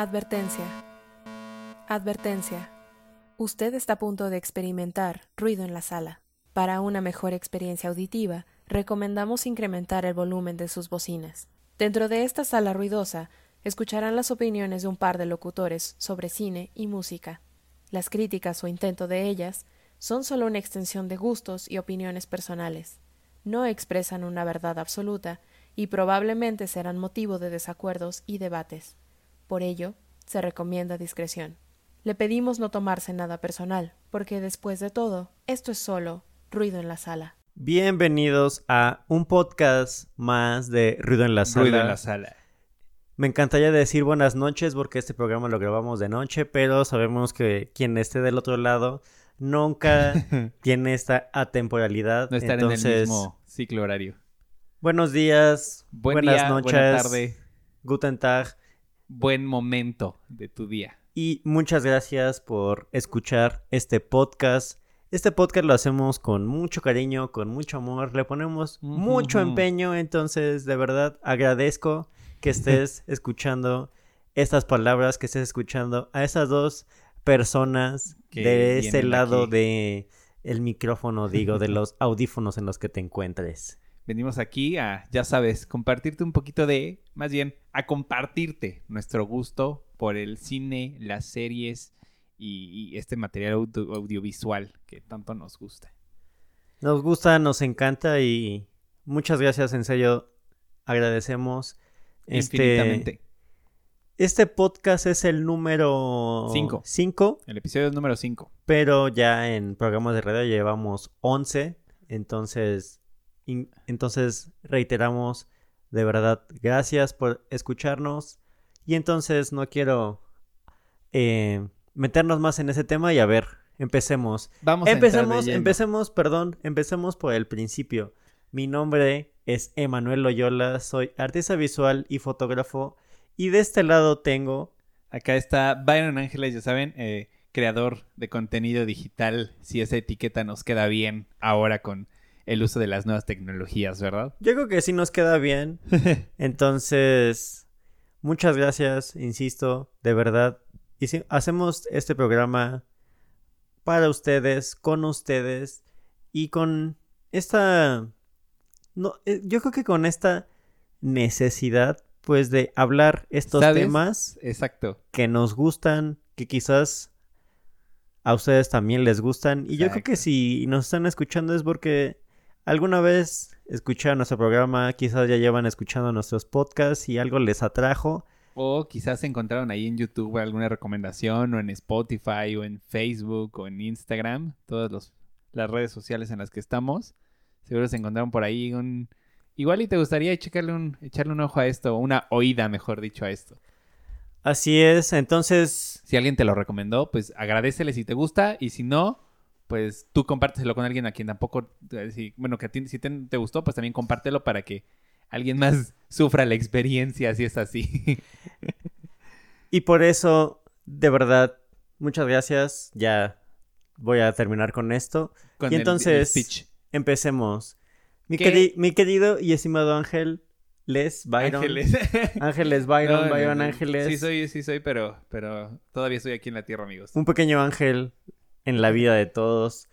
Advertencia. Advertencia. Usted está a punto de experimentar ruido en la sala. Para una mejor experiencia auditiva, recomendamos incrementar el volumen de sus bocinas. Dentro de esta sala ruidosa, escucharán las opiniones de un par de locutores sobre cine y música. Las críticas o intento de ellas son solo una extensión de gustos y opiniones personales. No expresan una verdad absoluta y probablemente serán motivo de desacuerdos y debates. Por ello, se recomienda discreción. Le pedimos no tomarse nada personal, porque después de todo, esto es solo ruido en la sala. Bienvenidos a un podcast más de Ruido en la Sala. Ruido en la sala. Me encantaría decir buenas noches porque este programa lo grabamos de noche, pero sabemos que quien esté del otro lado nunca tiene esta atemporalidad. No estar Entonces, en el mismo ciclo horario. buenos días, Buen buenas día, noches, buena tarde, Guten Tag buen momento de tu día. y muchas gracias por escuchar este podcast. Este podcast lo hacemos con mucho cariño, con mucho amor, le ponemos mucho empeño, entonces de verdad agradezco que estés escuchando estas palabras, que estés escuchando a esas dos personas Que de ese lado aquí. de el micrófono, digo, de los audífonos en los que te encuentres. Venimos aquí a, ya sabes, compartirte un poquito de, más bien, a compartirte nuestro gusto por el cine, las series y, y este material audio- audiovisual que tanto nos gusta. Nos gusta, nos encanta y muchas gracias, en serio, agradecemos. Este, Infinitamente. este podcast es el número Cinco. 5, El episodio número 5. pero ya en programas de radio llevamos 11, entonces, entonces reiteramos de verdad, gracias por escucharnos y entonces no quiero eh, meternos más en ese tema y a ver, empecemos. Vamos a Empecemos, lleno. empecemos, perdón, empecemos por el principio. Mi nombre es Emanuel Loyola, soy artista visual y fotógrafo y de este lado tengo Acá está Byron Ángeles, ya saben, eh, creador de contenido digital, si esa etiqueta nos queda bien ahora con el uso de las nuevas tecnologías, ¿verdad? Yo creo que sí nos queda bien. Entonces, muchas gracias, insisto, de verdad. Y si- hacemos este programa para ustedes, con ustedes y con esta... No, eh, yo creo que con esta necesidad, pues, de hablar estos ¿Sabes? temas Exacto. que nos gustan, que quizás a ustedes también les gustan. Y yo creo que si nos están escuchando es porque alguna vez escucharon nuestro programa, quizás ya llevan escuchando nuestros podcasts y algo les atrajo. O quizás encontraron ahí en YouTube alguna recomendación, o en Spotify, o en Facebook, o en Instagram, todas los- las redes sociales en las que estamos. Seguro se encontraron por ahí un... Igual y te gustaría checarle un, echarle un ojo a esto, o una oída, mejor dicho, a esto. Así es, entonces, Si alguien te lo recomendó, pues agradecele si te gusta y si no, pues tú compárteselo con alguien a quien tampoco, eh, si- bueno, que a ti si te, te gustó, pues también compártelo para que alguien más sufra la experiencia si es así. y por eso, de verdad, muchas gracias. Ya voy a terminar con esto. Con Y el- entonces-. Empecemos. Mi, ¿Qué? queri- mi querido y estimado Ángel, Les Byron. Ángeles. Ángeles Byron, No, no, Byron no. Ángeles. Sí soy, sí soy, pero, pero todavía estoy aquí en la tierra, amigos. un pequeño ángel en la vida de todos.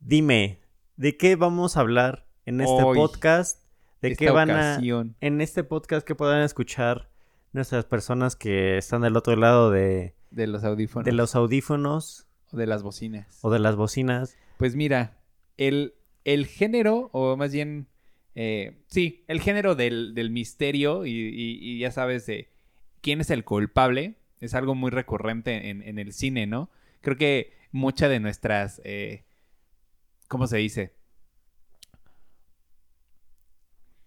Dime, ¿de qué vamos a hablar en este Hoy, podcast? ¿De qué van ocasión. a en este podcast que podrán escuchar nuestras personas que están del otro lado de, De los audífonos. de los audífonos o de las bocinas. o de las bocinas? Pues mira, el, el género, o más bien, eh, sí, el género del, del misterio y, y- y ya sabes de quién es el culpable, es algo muy recurrente en, en el cine, ¿no? Creo que mucha de nuestras, eh, ¿cómo se dice?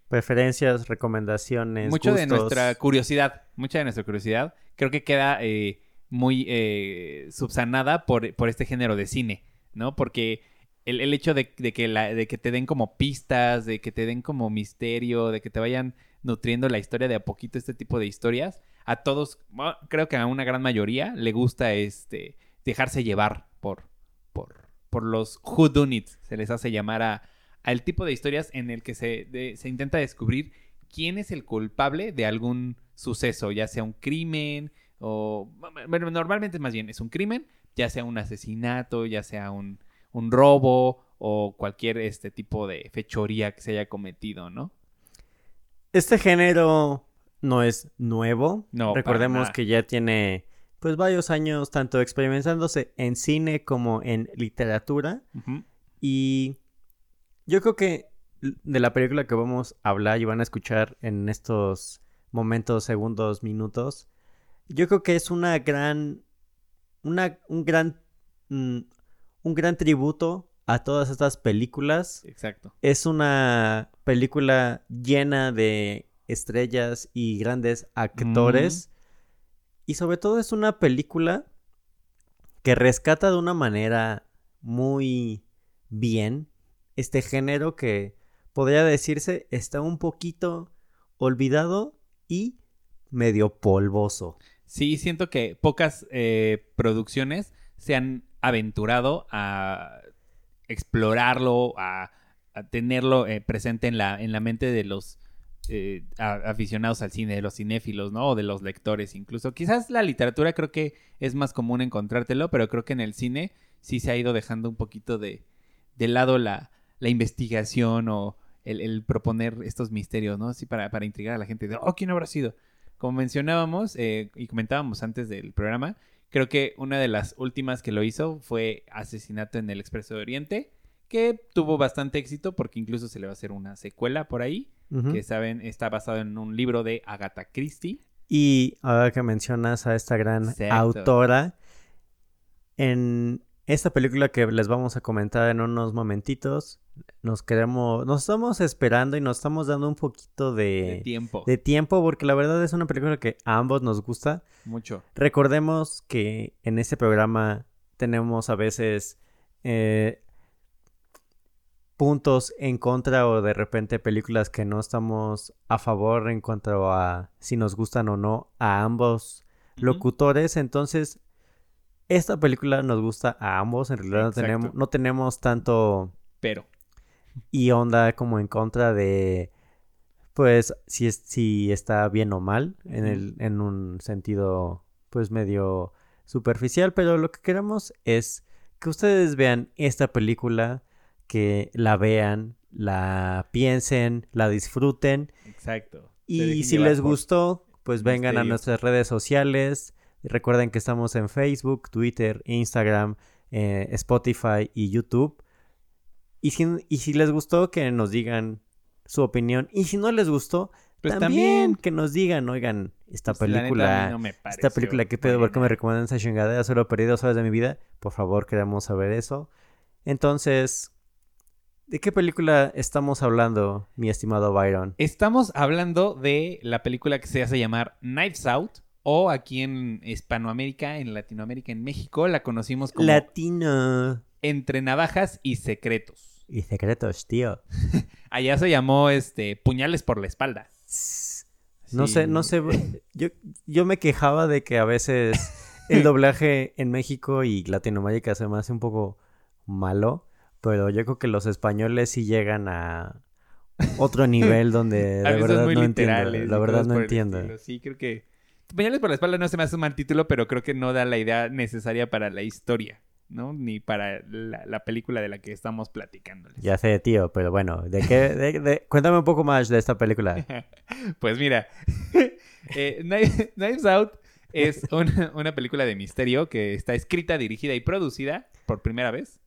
Preferencias, recomendaciones, Mucho de nuestra curiosidad, mucha de nuestra curiosidad, creo que queda eh, muy eh, subsanada por, por este género de cine, ¿no? Porque el, el hecho de, de que la, de que te den como pistas, de que te den como misterio, de que te vayan nutriendo la historia de a poquito este tipo de historias, a todos, bueno, creo que a una gran mayoría le gusta este dejarse llevar por, por, por los whodunits, se les hace llamar a al tipo de historias en el que se, de- se intenta descubrir quién es el culpable de algún suceso, ya sea un crimen o bueno, normalmente más bien es un crimen, ya sea un asesinato, ya sea un, un robo o cualquier este tipo de fechoría que se haya cometido, ¿no? Este género no es nuevo. No, Recordemos que ya tiene pues varios años tanto experimentándose en cine como en literatura. Y yo creo que de la película que vamos a hablar y van a escuchar en estos momentos, segundos, minutos, yo creo que es una gran, una, un gran, mm, un gran tributo a todas estas películas. Exacto. Es una película llena de estrellas y grandes actores. Y sobre todo es una película que rescata de una manera muy bien este género que podría decirse está un poquito olvidado y medio polvoso. Sí, siento que pocas eh, producciones se han aventurado a explorarlo, a, tenerlo eh, presente en la, en la mente de los eh, aficionados al cine, de los cinéfilos, ¿no? O de los lectores incluso. Quizás la literatura creo que es más común encontrártelo, pero creo que en el cine sí se ha ido dejando un poquito de, de lado la, la investigación o el, el proponer estos misterios, ¿no? Así para, para intrigar a la gente de, oh, ¿quién habrá sido? Como mencionábamos eh, y comentábamos antes del programa, creo que una de las últimas que lo hizo fue Asesinato en el Expreso de Oriente, que tuvo bastante éxito porque incluso se le va a hacer una secuela por ahí, Que saben, está basado en un libro de Agatha Christie. Y ahora que mencionas a esta gran Exacto. autora, en esta película que les vamos a comentar en unos momentitos, nos queremos, nos estamos esperando y nos estamos dando un poquito De de, tiempo. de tiempo porque la verdad es una película que a ambos nos gusta. Mucho. Recordemos que en este programa tenemos a veces eh, puntos en contra o de repente películas que no estamos a favor en cuanto a si nos gustan o no a ambos locutores. Entonces, esta película nos gusta a ambos. En realidad no tenemos, no tenemos tanto Pero. y onda como en contra de pues si es si está bien o mal en el en un sentido pues medio superficial pero lo que queremos es que ustedes vean esta película que la vean la piensen la disfruten Exacto. Y si les gustó pues vengan a nuestras redes sociales recuerden que estamos en Facebook Twitter Instagram eh, Spotify y YouTube y si, y si les gustó, que nos digan su opinión. Y si no les gustó, Pues también, también. que nos digan, oigan, esta Pues, película, no me esta película, ¿qué pedo? ¿Por qué me recomiendan esa chingadera? Solo perdí dos horas de mi vida. Por favor, queremos saber eso. Entonces, ¿de qué película estamos hablando, mi estimado Byron? Estamos hablando de la película que se hace llamar Knives Out. O aquí en Hispanoamérica, en Latinoamérica, en México, la conocimos como Latino. Entre Navajas y Secretos. Y secretos, tío. Allá se llamó este Puñales por la espalda. No Sí. sé, no sé. Yo, yo me quejaba de que a veces el doblaje en México y Latinoamérica se me hace un poco malo, pero yo creo que los españoles sí llegan a otro nivel donde A de veces verdad no entiendo. La verdad no entiendo. Sí, creo que. Puñales por la espalda no se me hace un mal título, pero creo que no da la idea necesaria para la historia, ¿no? Ni para la, la película de la que estamos platicándoles. Ya sé, tío, pero bueno, ¿de qué? de- de- Cuéntame un poco más de esta película. Pues mira, eh, Knives Knives Out es una, una película de misterio que está escrita, dirigida y producida por primera vez.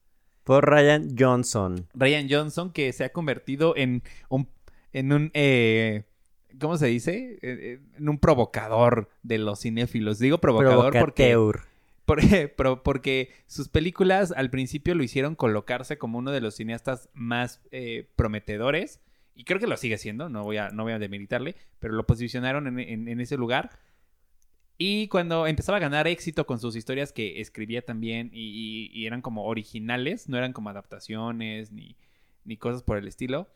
Por Ryan Johnson. Ryan Johnson, que se ha convertido en un, en un eh, ¿cómo se dice? Eh, eh, En un provocador de los cinéfilos. Digo provocador porque, Provocateur. por- pro- porque sus películas al principio lo hicieron colocarse como uno de los cineastas más eh, prometedores. Y creo que lo sigue siendo, no voy a, no voy a demeritarle, pero lo posicionaron en, en- en ese lugar. Y cuando empezaba a ganar éxito con sus historias que escribía también y, y- y eran como originales, no eran como adaptaciones ni, ni cosas por el estilo,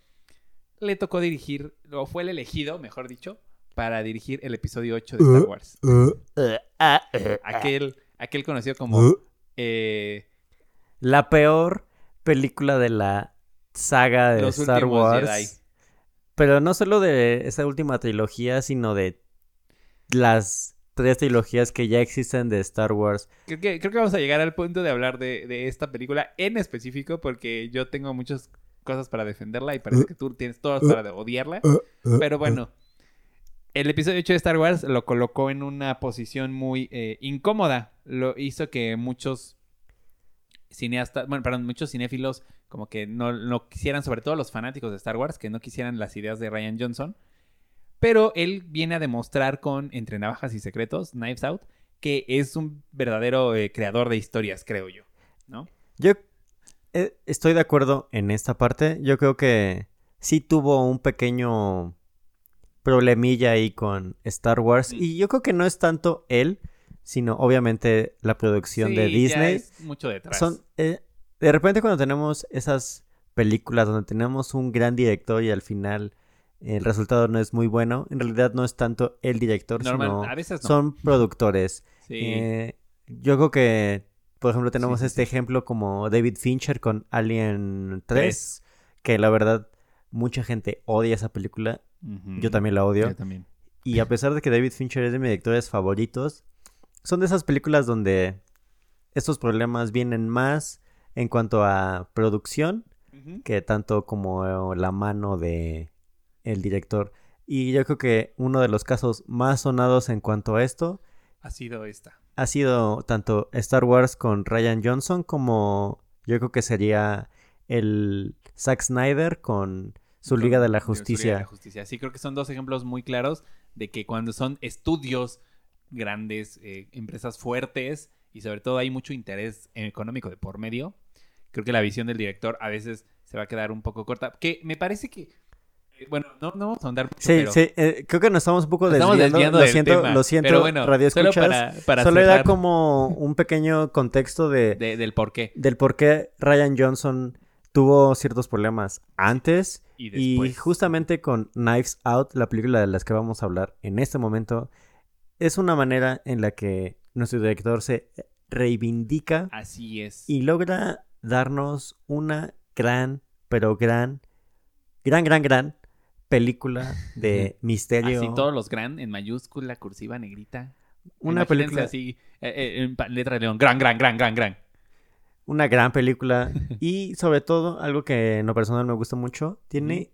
le tocó dirigir, o fue el elegido, mejor dicho, para dirigir el episodio 8 de Star Wars. Aquel, aquel conocido como... eh, La peor película de la saga de Los Star Wars. Jedi. Pero no solo de esa última trilogía, sino de las tres trilogías que ya existen de Star Wars. Creo que, vamos a llegar al punto de hablar de, de esta película en específico porque yo tengo muchas cosas para defenderla y parece que tú tienes todas para odiarla. Pero bueno, el episodio 8 de Star Wars lo colocó en una posición muy eh, incómoda. Lo hizo que muchos cineastas, bueno, perdón, muchos cinéfilos como que no, no quisieran, sobre todo los fanáticos de Star Wars, que no quisieran las ideas de Ryan Johnson. Pero él viene a demostrar con Entre Navajas y Secretos, Knives Out, que es un verdadero eh, creador de historias, creo yo, ¿no? Yo eh, estoy de acuerdo en esta parte. Yo creo que sí tuvo un pequeño problemilla ahí con Star Wars. Y yo creo que no es tanto él, sino obviamente la producción de Disney. Ya es mucho detrás. Son, eh, de repente cuando tenemos esas películas donde tenemos un gran director y al final el resultado no es muy bueno, en realidad no es tanto el director, Normal- sino a veces no. son productores. Sí. Eh, yo creo que, por ejemplo, tenemos Sí, este sí. ejemplo como David Fincher con Alien 3, Tres. que la verdad mucha gente odia esa película, yo también la odio. Yo también. Y a pesar de que David Fincher es de mis directores favoritos, son de esas películas donde estos problemas vienen más en cuanto a producción que tanto como la mano de el director. Y yo creo que uno de los casos más sonados en cuanto a esto Ha sido esta. ha sido tanto Star Wars con Ryan Johnson como yo creo que sería el Zack Snyder con su Con- Liga de la Liga de Justicia. la Justicia. Sí, creo que son dos ejemplos muy claros de que cuando son estudios grandes, eh, empresas fuertes y sobre todo hay mucho interés económico de por medio, creo que la visión del director a veces se va a quedar un poco corta. Que me parece que, bueno, no, no vamos a mucho, Sí, pero sí, eh, creo que nos estamos un poco desviando. desviando lo del siento, tema. lo siento, Pero bueno, radio solo escuchas. para, para Solo cerrar como un pequeño contexto de, de- del por qué del por qué Ryan Johnson tuvo ciertos problemas antes y y justamente con Knives Out, la película de las que vamos a hablar en este momento, es una manera en la que nuestro director se reivindica Así es. y logra darnos una gran, pero gran, gran, gran, gran película de misterio. Así todos los gran en mayúscula, cursiva, negrita. una Imagínense película así, eh, eh, en letra de león. Gran, gran, gran, gran, gran. Una gran película. y sobre todo, algo que en lo personal me gusta mucho, tiene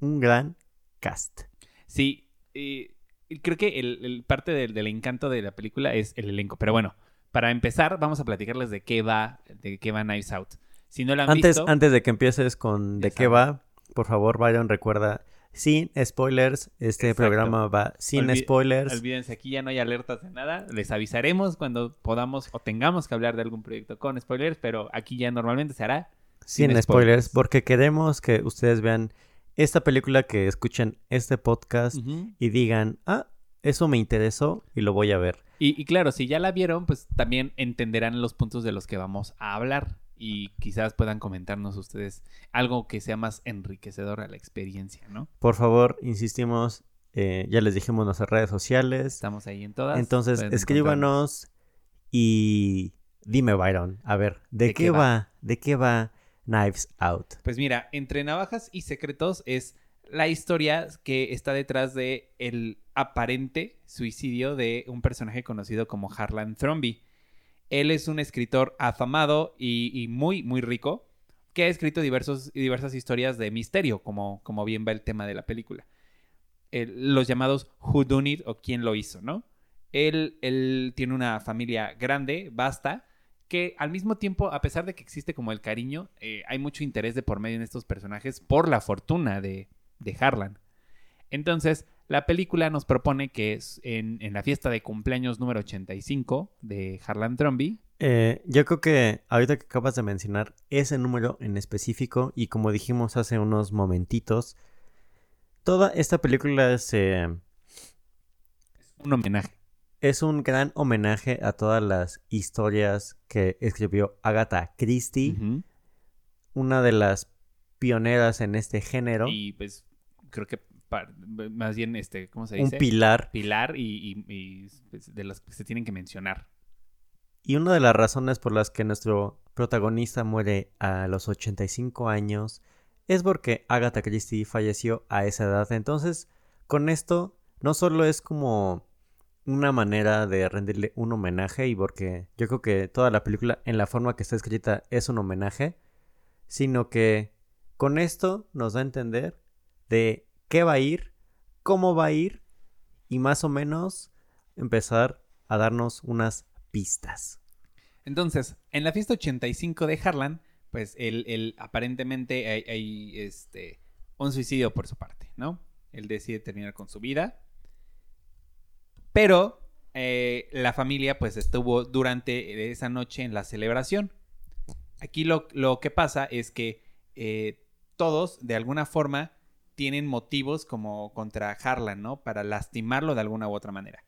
un gran cast. Sí, eh, y creo que el, el parte del, del encanto de la película es el elenco. Pero bueno, para empezar, vamos a platicarles de qué va, de qué va Knives Out. Si no la han Antes, visto, antes de que empieces con de qué va, por favor, Byron, recuerda, sin spoilers, este Exacto. programa va sin Olvi- spoilers. olvídense, aquí ya no hay alertas de nada. Les avisaremos cuando podamos o tengamos que hablar de algún proyecto con spoilers, pero aquí ya normalmente se hará. sin, sin spoilers, spoilers. porque queremos que ustedes vean esta película, que escuchen este podcast y digan, ah, eso me interesó y lo voy a ver. Y, y claro, si ya la vieron, pues también entenderán los puntos de los que vamos a hablar. Y quizás puedan comentarnos ustedes algo que sea más enriquecedor a la experiencia, ¿no? Por favor, insistimos, eh, ya les dijimos nuestras redes sociales. Estamos ahí en todas. Entonces, escríbanos y dime, Byron, a ver, ¿de, ¿De qué, qué va? va? ¿De qué va Knives Out? Pues mira, Entre Navajas y Secretos es la historia que está detrás de el aparente suicidio de un personaje conocido como Harlan Thrombey. Él es un escritor afamado y, muy, muy rico que ha escrito diversas historias de misterio, como, como bien va el tema de la película. El- los llamados Who Done It o quién lo hizo, ¿no? Él, él tiene una familia grande, vasta, que al mismo tiempo, a pesar de que existe como el cariño, eh, hay mucho interés de por medio en estos personajes por la fortuna de, de Harlan. Entonces, la película nos propone que es en, en la fiesta de cumpleaños número 85 de Harlan Tromby. Eh, yo creo que ahorita que acabas de mencionar ese número en específico y como dijimos hace unos momentitos, toda esta película se... Un homenaje. Es un gran homenaje a todas las historias que escribió Agatha Christie, una de las pioneras en este género, Y pues creo que más bien, este, ¿cómo se un dice? pilar. Pilar y, y- y, pues, de las que se tienen que mencionar. Y una de las razones por las que nuestro protagonista muere a los 85 años es porque Agatha Christie falleció a esa edad. Entonces, con esto, no solo es como una manera de rendirle un homenaje y porque yo creo que toda la película en la forma que está escrita es un homenaje, sino que con esto nos da a entender de qué va a ir, cómo va a ir y más o menos empezar a darnos unas pistas. Entonces, en la fiesta 85 de Harlan, pues él, aparentemente hay, este, un suicidio por su parte, ¿no? Él decide terminar con su vida. Pero eh, la familia pues estuvo durante esa noche en la celebración. Aquí lo, que pasa es que eh, todos, de alguna forma, tienen motivos como contra Harlan, ¿no? Para lastimarlo de alguna u otra manera.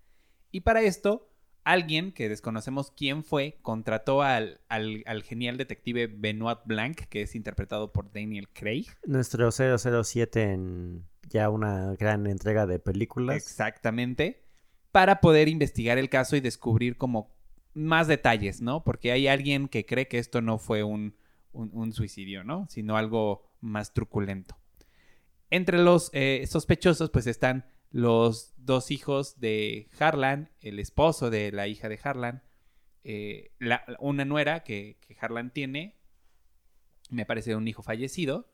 Y para esto, alguien que desconocemos quién fue contrató al, al, genial detective Benoit Blanc, que es interpretado por Daniel Craig. Nuestro 007 en ya una gran entrega de películas. Exactamente. Para poder investigar el caso y descubrir como más detalles, ¿no? Porque hay alguien que cree que esto no fue un, un, suicidio, ¿no? Sino algo más truculento. Entre los eh, sospechosos, pues están los dos hijos de Harlan, el esposo de la hija de Harlan, eh, una nuera que, Harlan tiene, me parece un hijo fallecido.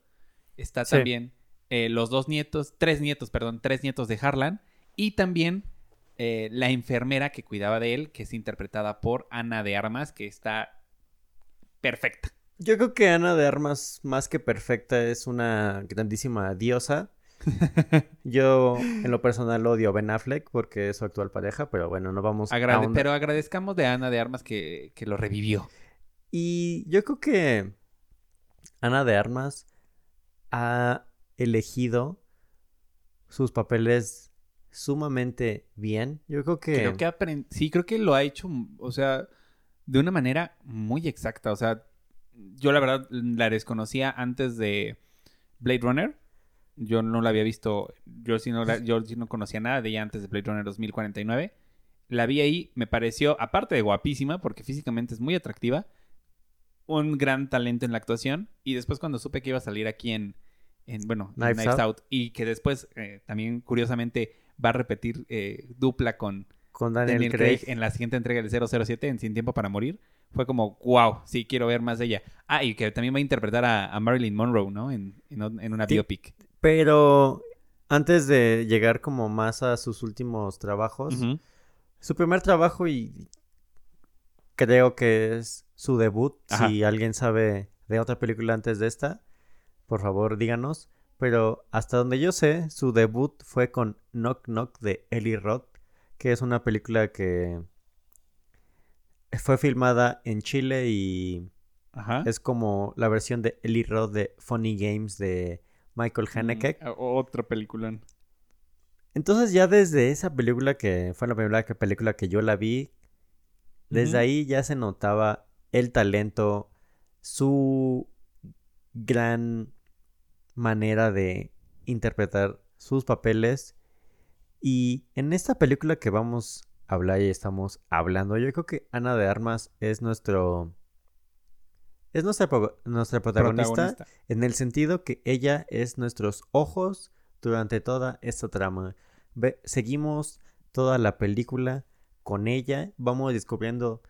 Está también eh, los dos nietos, tres nietos, perdón, tres nietos de Harlan. Y también eh, la enfermera que cuidaba de él, que es interpretada por Ana de Armas, que está perfecta. Yo creo que Ana de Armas, más que perfecta, es una grandísima diosa. Yo, en lo personal, odio a Ben Affleck porque es su actual pareja, pero bueno, no vamos a... Pero agradezcamos de Ana de Armas que, que lo revivió. Y yo creo que Ana de Armas ha elegido sus papeles sumamente bien. Yo creo que... Creo que Sí, creo que lo ha hecho, o sea, de una manera muy exacta. O sea, yo la verdad la desconocía antes de Blade Runner. Yo no la había visto, yo sí no, yo sí no conocía nada de ella antes de Blade Runner 2049. La vi ahí, me pareció, aparte de guapísima, porque físicamente es muy atractiva, un gran talento en la actuación. Y después cuando supe que iba a salir aquí en, en bueno, Knives, Out. y que después eh, también curiosamente va a repetir eh, dupla con, con Daniel, Craig. en la siguiente entrega del 007 en Sin Tiempo para Morir. Fue como, wow, sí, quiero ver más de ella. Ah, y que también va a interpretar a, Marilyn Monroe, ¿no? En, en, una biopic. Pero antes de llegar como más a sus últimos trabajos, su primer trabajo y creo que es su debut, si alguien sabe de otra película antes de esta, por favor díganos. Pero hasta donde yo sé, su debut fue con Knock Knock de Eli Roth, que es una película que fue filmada en Chile y es como la versión de Eli Roth de Funny Games de Michael mm, Haneke. otra película. Entonces ya desde esa película que fue la primera película que yo la vi, desde ahí ya se notaba el talento, su gran manera de interpretar sus papeles. Y en esta película que vamos a hablar y estamos hablando, yo creo que Ana de Armas es nuestro es nuestra, nuestra protagonista, en el sentido que ella es nuestros ojos durante toda esta trama. seguimos toda la película con ella, vamos descubriendo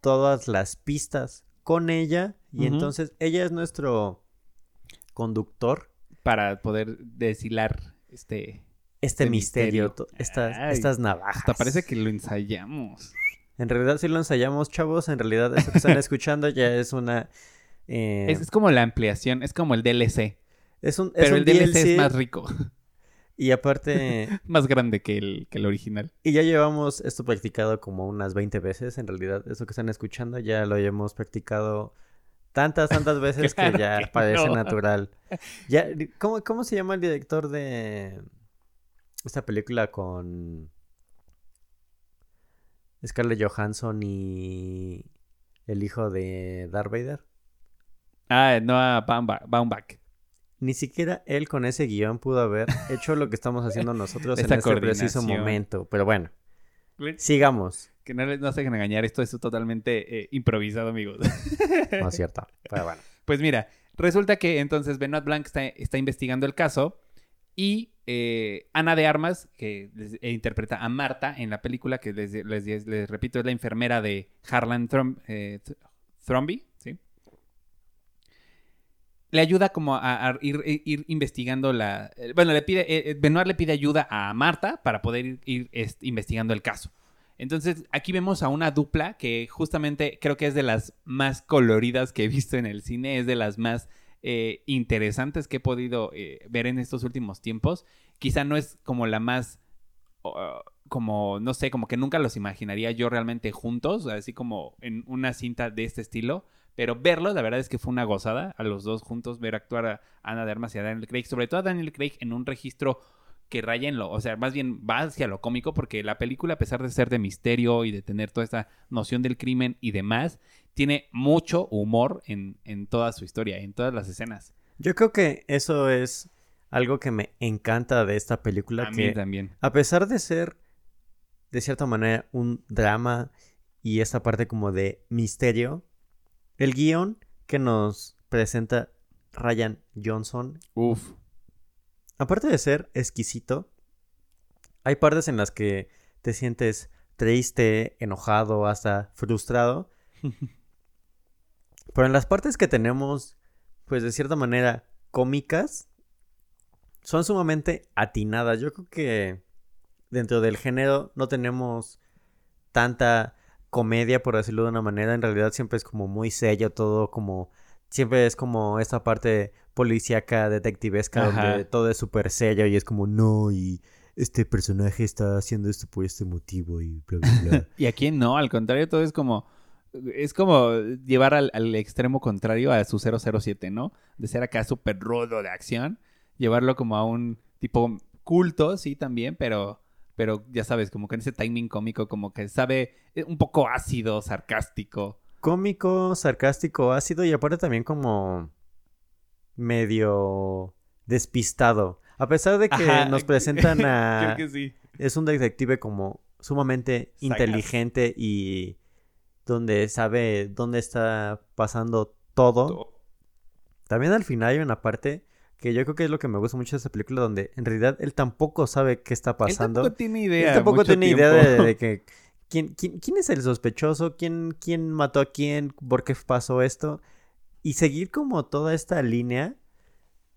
todas las pistas con ella y entonces ella es nuestro conductor. Para poder deshilar este este, misterio, estas, estas navajas. Hasta parece que lo ensayamos. En realidad sí lo ensayamos, chavos. En realidad eso que están escuchando ya es una... Eh, es, como la ampliación, es como el DLC. Es un, Pero el DLC, es más rico. Y aparte... más grande que el, que el original. Y ya llevamos esto practicado como unas 20 veces. En realidad, eso que están escuchando ya lo hemos practicado tantas, tantas veces que ya parece natural. Ya, ¿cómo, ¿Cómo se llama el director de esta película con Scarlett Johansson y el hijo de Darth Vader. Ah, Noah Baumbach. Ni siquiera él con ese guion pudo haber hecho lo que estamos haciendo nosotros en este preciso momento. Pero bueno, sigamos. Que no, no se dejen engañar, esto es totalmente eh, improvisado, amigos. no es cierto, pero bueno. Pues mira, resulta que entonces Benoit Blanc está, está investigando el caso y eh, Ana de Armas, que eh, interpreta a Marta en la película, que les, repito, es la enfermera de Harlan Throm- eh, ¿sí? Le ayuda como a, a ir, investigando la... eh, Bueno, le pide, Benoit le pide ayuda a Marta para poder ir, investigando el caso. Entonces, aquí vemos a una dupla que justamente creo que es de las más coloridas que he visto en el cine, es de las más eh, interesantes que he podido eh, ver en estos últimos tiempos. Quizá no es como la más, uh, como, no sé, como que nunca los imaginaría yo realmente juntos, así como en una cinta de este estilo. Pero verlos, la verdad es que fue una gozada a los dos juntos, ver actuar a Ana de Armas y a Daniel Craig, sobre todo a Daniel Craig en un registro que raya en lo, o sea, más bien va hacia lo cómico, porque la película, a pesar de ser de misterio y de tener toda esta noción del crimen y demás, tiene mucho humor en, en toda su historia, en todas las escenas. Yo creo que eso es algo que me encanta de esta película. A mí también. a pesar de ser, de cierta manera, un drama y esta parte como de misterio, el guion que nos presenta Ryan Johnson, Uf. Aparte de ser exquisito, hay partes en las que te sientes triste, enojado, hasta frustrado. Pero en las partes que tenemos, pues de cierta manera, cómicas, son sumamente atinadas. Yo creo que dentro del género no tenemos tanta comedia, por decirlo de una manera. En realidad siempre es como muy sello todo, como... Siempre es como esta parte policíaca, detectivesca, Ajá. donde todo es súper sello y es como, no, y este personaje está haciendo esto por este motivo y bla, bla, bla. Y aquí no, al contrario, todo es como. Es como llevar al, al extremo contrario a su 007, ¿no? De ser acá súper rudo de acción, llevarlo como a un tipo culto, sí, también, pero, pero ya sabes, como que en ese timing cómico, como que sabe eh, un poco ácido, sarcástico. cómico, sarcástico, ácido y aparte también como medio despistado. A pesar de que Ajá, nos presentan a... Creo que sí. Es un detective como sumamente inteligente y donde sabe dónde está pasando todo. También al final hay una parte que yo creo que es lo que me gusta mucho de esta película donde en realidad él tampoco sabe qué está Él pasando. tampoco tiene idea. Él tampoco tiene idea de, de que ¿quién, quién, quién es el sospechoso, quién, quién mató a quién, por qué pasó esto. Y seguir como toda esta línea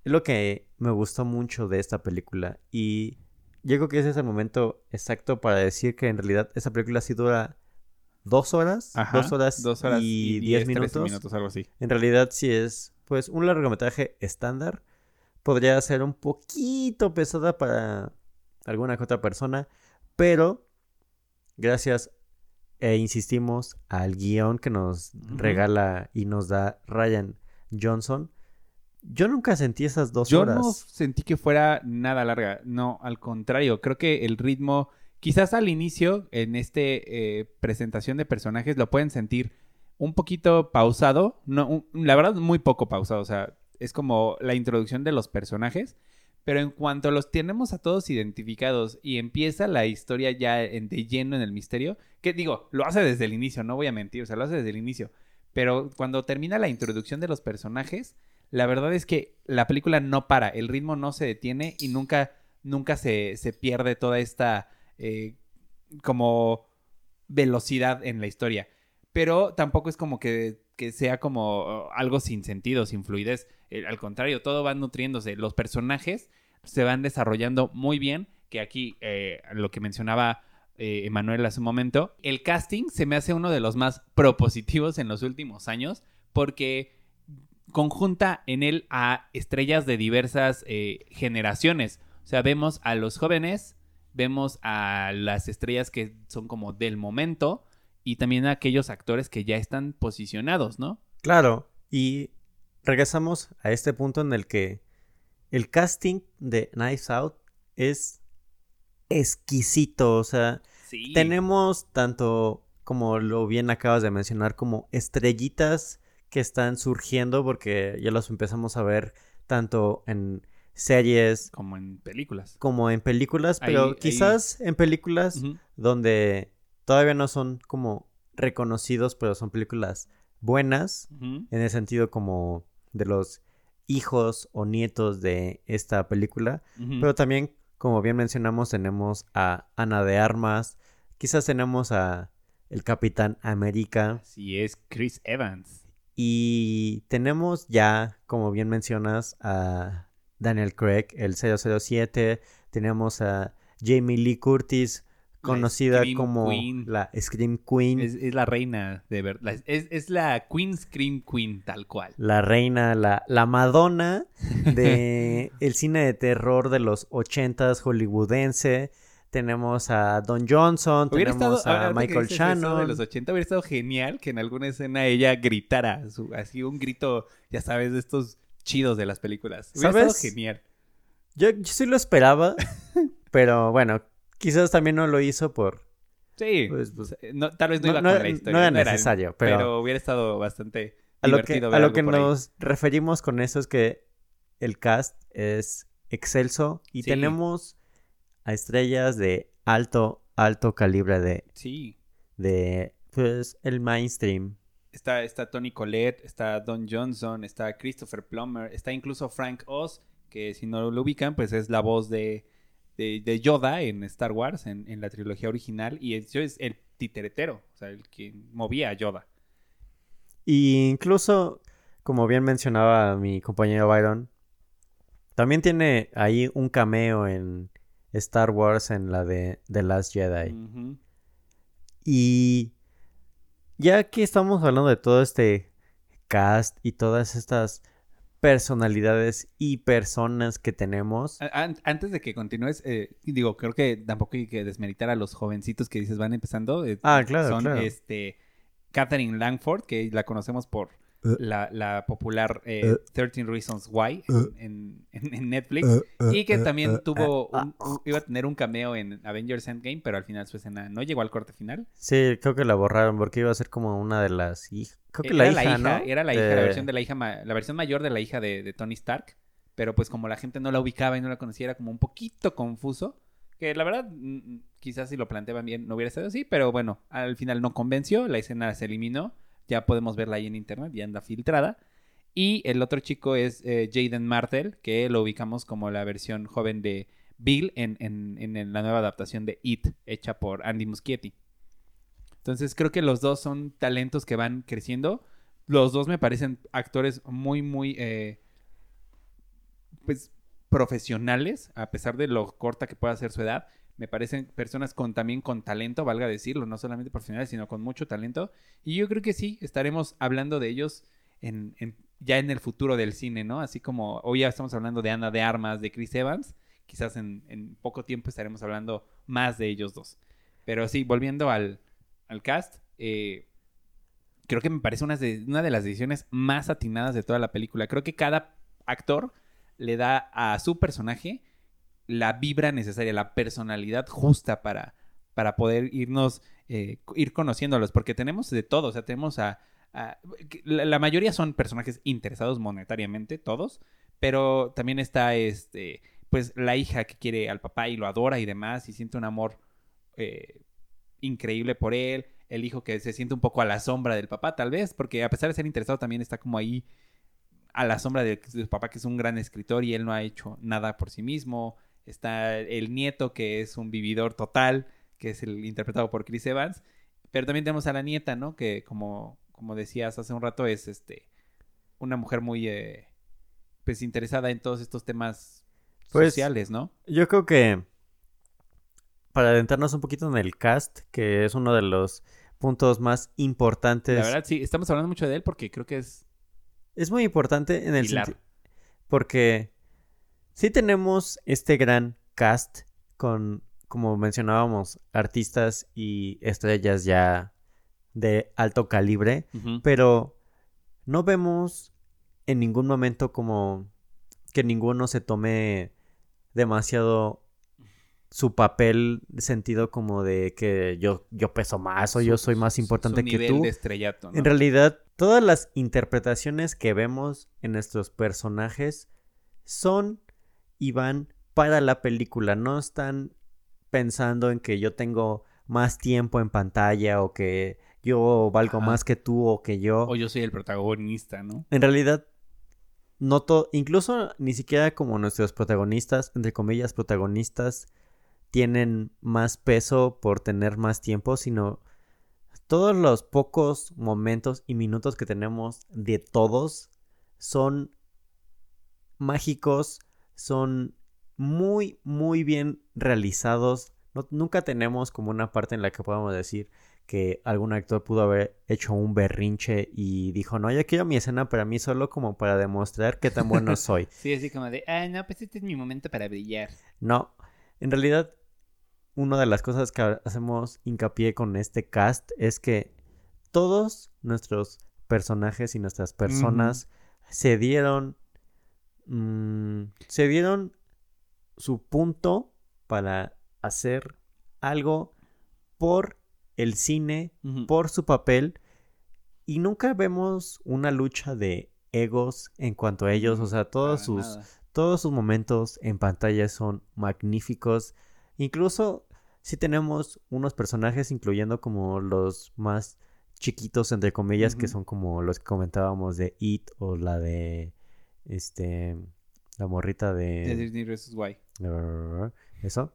es lo que me gustó mucho de esta película. Y yo creo que ese es el momento exacto para decir que en realidad esta película sí dura dos horas, Ajá, dos horas, dos horas y, y diez 10 13 minutos. minutos, algo así. En realidad sí es pues un largometraje estándar. Podría ser un poquito pesada para alguna que otra persona, pero gracias e insistimos al guion que nos regala y nos da Ryan Johnson. Yo nunca sentí esas dos Yo horas. no sentí que fuera nada larga. No, al contrario. Creo que el ritmo, quizás al inicio, en este eh, presentación de personajes, lo pueden sentir un poquito pausado. No, un- la verdad, muy poco pausado. O sea, es como la introducción de los personajes. Pero en cuanto los tenemos a todos identificados y empieza la historia ya en- de lleno en el misterio, que digo, lo hace desde el inicio, no voy a mentir, o sea, lo hace desde el inicio. Pero cuando termina la introducción de los personajes, la verdad es que la película no para, el ritmo no se detiene y nunca, nunca se, se pierde toda esta eh, como velocidad en la historia. Pero tampoco es como que, que sea como uh, algo sin sentido, sin fluidez. Eh, al contrario, todo va nutriéndose. Los personajes se van desarrollando muy bien, que aquí eh, lo que mencionaba eh, Emanuel hace un momento, el casting se me hace uno de los más propositivos en los últimos años, porque conjunta en él a estrellas de diversas generaciones. O sea, vemos a los jóvenes, vemos a las estrellas que son como del momento y también a aquellos actores que ya están posicionados, ¿no? Claro, y regresamos a este punto en el que el casting de Knives Out es exquisito, o sea, Sí. tenemos tanto como lo bien acabas de mencionar como estrellitas que están surgiendo porque ya los empezamos a ver tanto en series Como en películas. como en películas, pero Ahí- ahí- quizás en películas donde todavía no son como reconocidos, pero son películas buenas en el sentido como de los hijos o nietos de esta película, pero también como bien mencionamos, tenemos a Ana de Armas, quizás tenemos a el Capitán América. Así es, Chris Evans. y tenemos ya, como bien mencionas, a Daniel Craig, el 007, tenemos a Jamie Lee Curtis, conocida como Queen. la Scream Queen, Es, es la reina de verdad. Es, es la Queen Scream Queen, tal cual. la reina, la, la Madonna de el cine de terror de los ochentas hollywoodense. Tenemos a Don Johnson, Hubiera tenemos estado, a Michael Shannon. de los 80 hubiera estado genial que en alguna escena ella gritara, su- así un grito, ya sabes, de estos chidos de las películas. Hubiera ¿Sabes? estado genial. Yo, yo sí lo esperaba, pero bueno, quizás también no lo hizo por... Sí, Pues, pues, no, tal vez no, no- iba no- con la historia. no era necesario, pero- hubiera estado bastante A lo que, a lo que ahí. nos referimos con eso es que el cast es excelso y Sí. tenemos a estrellas de alto, alto calibre de, Sí, de pues, el mainstream. Está, está Tony Collette, está Don Johnson, está Christopher Plummer, está incluso Frank Oz, que si no lo ubican, pues es la voz de, de, de Yoda en Star Wars, en, en la trilogía original, y es, es el titeretero, o sea, el que movía a Yoda. Y incluso, como bien mencionaba mi compañero Byron, también tiene ahí un cameo en Star Wars en la de The Last Jedi. Y ya que estamos hablando de todo este cast y todas estas personalidades y personas que tenemos, Antes de que continúes, eh, digo, creo que tampoco hay que desmeritar a los jovencitos que dices van empezando. eh, Ah, claro, Son claro. este Catherine Langford, que la conocemos por. La, la popular eh, Eh. 13 Reasons Why Eh. en, en- en Netflix. Eh, eh, Y que eh, también eh, tuvo, eh, un- un- iba a tener un cameo en Avengers Endgame, pero al final su escena no llegó al corte final. sí, creo que la borraron porque iba a ser como una de las hijas. Creo que la era hija, ¿no? Era la hija, la versión de la hija, la versión mayor de la hija de, de Tony Stark. Pero pues como la gente no la ubicaba y no la conocía, era como un poquito confuso. Que la verdad, mm, quizás si lo planteaban bien no hubiera sido así, pero bueno, al final no convenció, la escena se eliminó, ya podemos verla ahí en internet, ya anda filtrada. Y el otro chico es eh, Jaden Martel, que lo ubicamos como la versión joven de Bill en, en- en- la nueva adaptación de It, hecha por Andy Muschietti. Entonces creo que los dos son talentos que van creciendo. Los dos me parecen actores muy, muy, eh, pues, profesionales, a pesar de lo corta que pueda ser su edad. Me parecen personas con también con talento, valga decirlo, no solamente profesionales, sino con mucho talento. Y yo creo que sí, estaremos hablando de ellos en, en- ya en el futuro del cine, ¿no? Así como hoy ya estamos hablando de Ana de Armas, de Chris Evans, quizás en, poco tiempo estaremos hablando más de ellos dos. Pero sí, volviendo al, al cast, eh, creo que me parece una de, una de las decisiones más atinadas de toda la película. Creo que cada actor le da a su personaje la vibra necesaria, la personalidad justa para, para poder irnos, eh, ir conociéndolos, porque tenemos de todo, o sea, tenemos a... la, mayoría son personajes interesados monetariamente, todos, pero también está este, pues la hija que quiere al papá y lo adora y demás, y siente un amor eh, increíble por él, el hijo que se siente un poco a la sombra del papá, tal vez, porque a pesar de ser interesado también está como ahí a la sombra de su papá, que es un gran escritor y él no ha hecho nada por sí mismo. Está el nieto, que es un vividor total, que es el interpretado por Chris Evans. Pero también tenemos a la nieta, ¿no? Que como, como decías hace un rato, es este una mujer muy eh, pues interesada en todos estos temas Pues, sociales, ¿no? Yo creo que para adentrarnos un poquito en el cast, que es uno de los puntos más importantes. La verdad, sí, estamos hablando mucho de él porque creo que es Es muy importante en el. Porque sí tenemos este gran cast con, como mencionábamos, artistas y estrellas ya de alto calibre. Pero no vemos en ningún momento como que ninguno se tome demasiado su papel sentido como de que yo, yo peso más o yo soy más importante su que nivel tú. de estrellato, ¿no? En realidad, todas las interpretaciones que vemos en nuestros personajes son y van para la película. No están pensando en que yo tengo más tiempo en pantalla o que yo valgo Ajá. más que tú o que yo. O yo soy el protagonista, ¿no? En realidad, noto, incluso ni siquiera como nuestros protagonistas, entre comillas, protagonistas, tienen más peso por tener más tiempo, sino todos los pocos momentos y minutos que tenemos de todos son mágicos, son muy, muy bien realizados. nunca tenemos como una parte en la que podamos decir que algún actor pudo haber hecho un berrinche y dijo, no, yo quiero mi escena para mí solo como para demostrar qué tan bueno soy. sí, así como de, ah, no, pues este es mi momento para brillar. No, en realidad, una de las cosas que hacemos hincapié con este cast es que todos nuestros personajes y nuestras personas se dieron, mm, se dieron su punto para hacer algo por el cine por su papel. Y nunca vemos una lucha de egos en cuanto a ellos, o sea, todos sus todos sus momentos en pantalla son magníficos. Incluso si tenemos unos personajes incluyendo como los más chiquitos entre comillas que son como los que comentábamos de It o la de este la morrita de, de Disney vs. Y. Eso.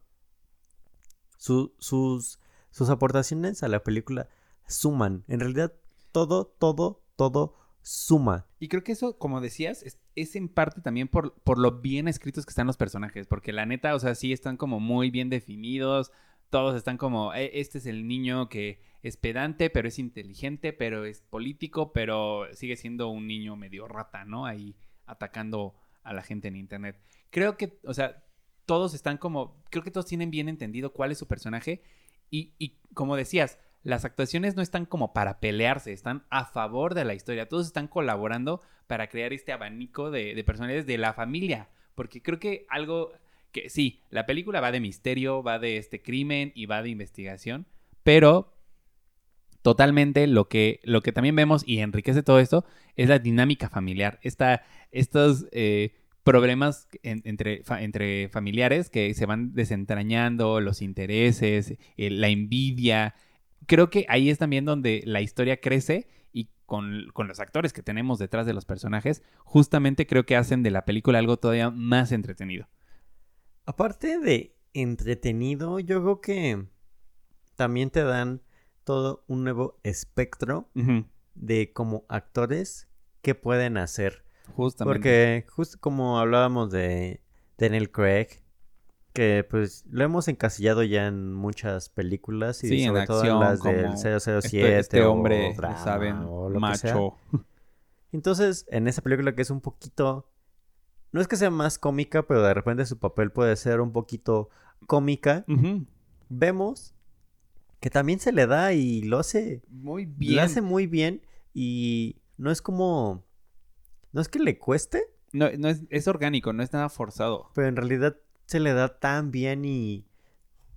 sus sus aportaciones a la película suman. En realidad, todo, todo, todo suma. Y creo que eso, como decías, es, en parte también por, por lo bien escritos que están los personajes. Porque la neta, o sea, sí están como muy bien definidos. Todos están como, e, este es el niño que es pedante, pero es inteligente, pero es político, pero sigue siendo un niño medio rata, ¿no? Ahí atacando a la gente en internet. Creo que, o sea, todos están como, creo que todos tienen bien entendido cuál es su personaje y, como decías, las actuaciones no están como para pelearse, están a favor de la historia. Todos están colaborando para crear este abanico de, de personajes de la familia. Porque creo que algo que sí, la película va de misterio, va de este crimen y va de investigación, pero totalmente lo que, lo que también vemos y enriquece todo esto es la dinámica familiar. Esta, estos eh, problemas entre, entre familiares que se van desentrañando, los intereses, eh, la envidia. Creo que ahí es también donde la historia crece y con, con, los actores que tenemos detrás de los personajes, justamente creo que hacen de la película algo todavía más entretenido. Aparte de entretenido, yo creo que también te dan todo un nuevo espectro de como actores que pueden hacer. Justamente. Porque justo como hablábamos de Daniel Craig, que pues lo hemos encasillado ya en muchas películas y sobre todo en las del 007 este, este hombre, saben, macho. Entonces, en esa película que es un poquito no es que sea más cómica, pero de repente su papel puede ser un poquito cómica. Vemos que también se le da y lo hace muy bien. Lo hace muy bien y no es como no es que le cueste. No, no es, es orgánico, no es nada forzado. Pero en realidad se le da tan bien y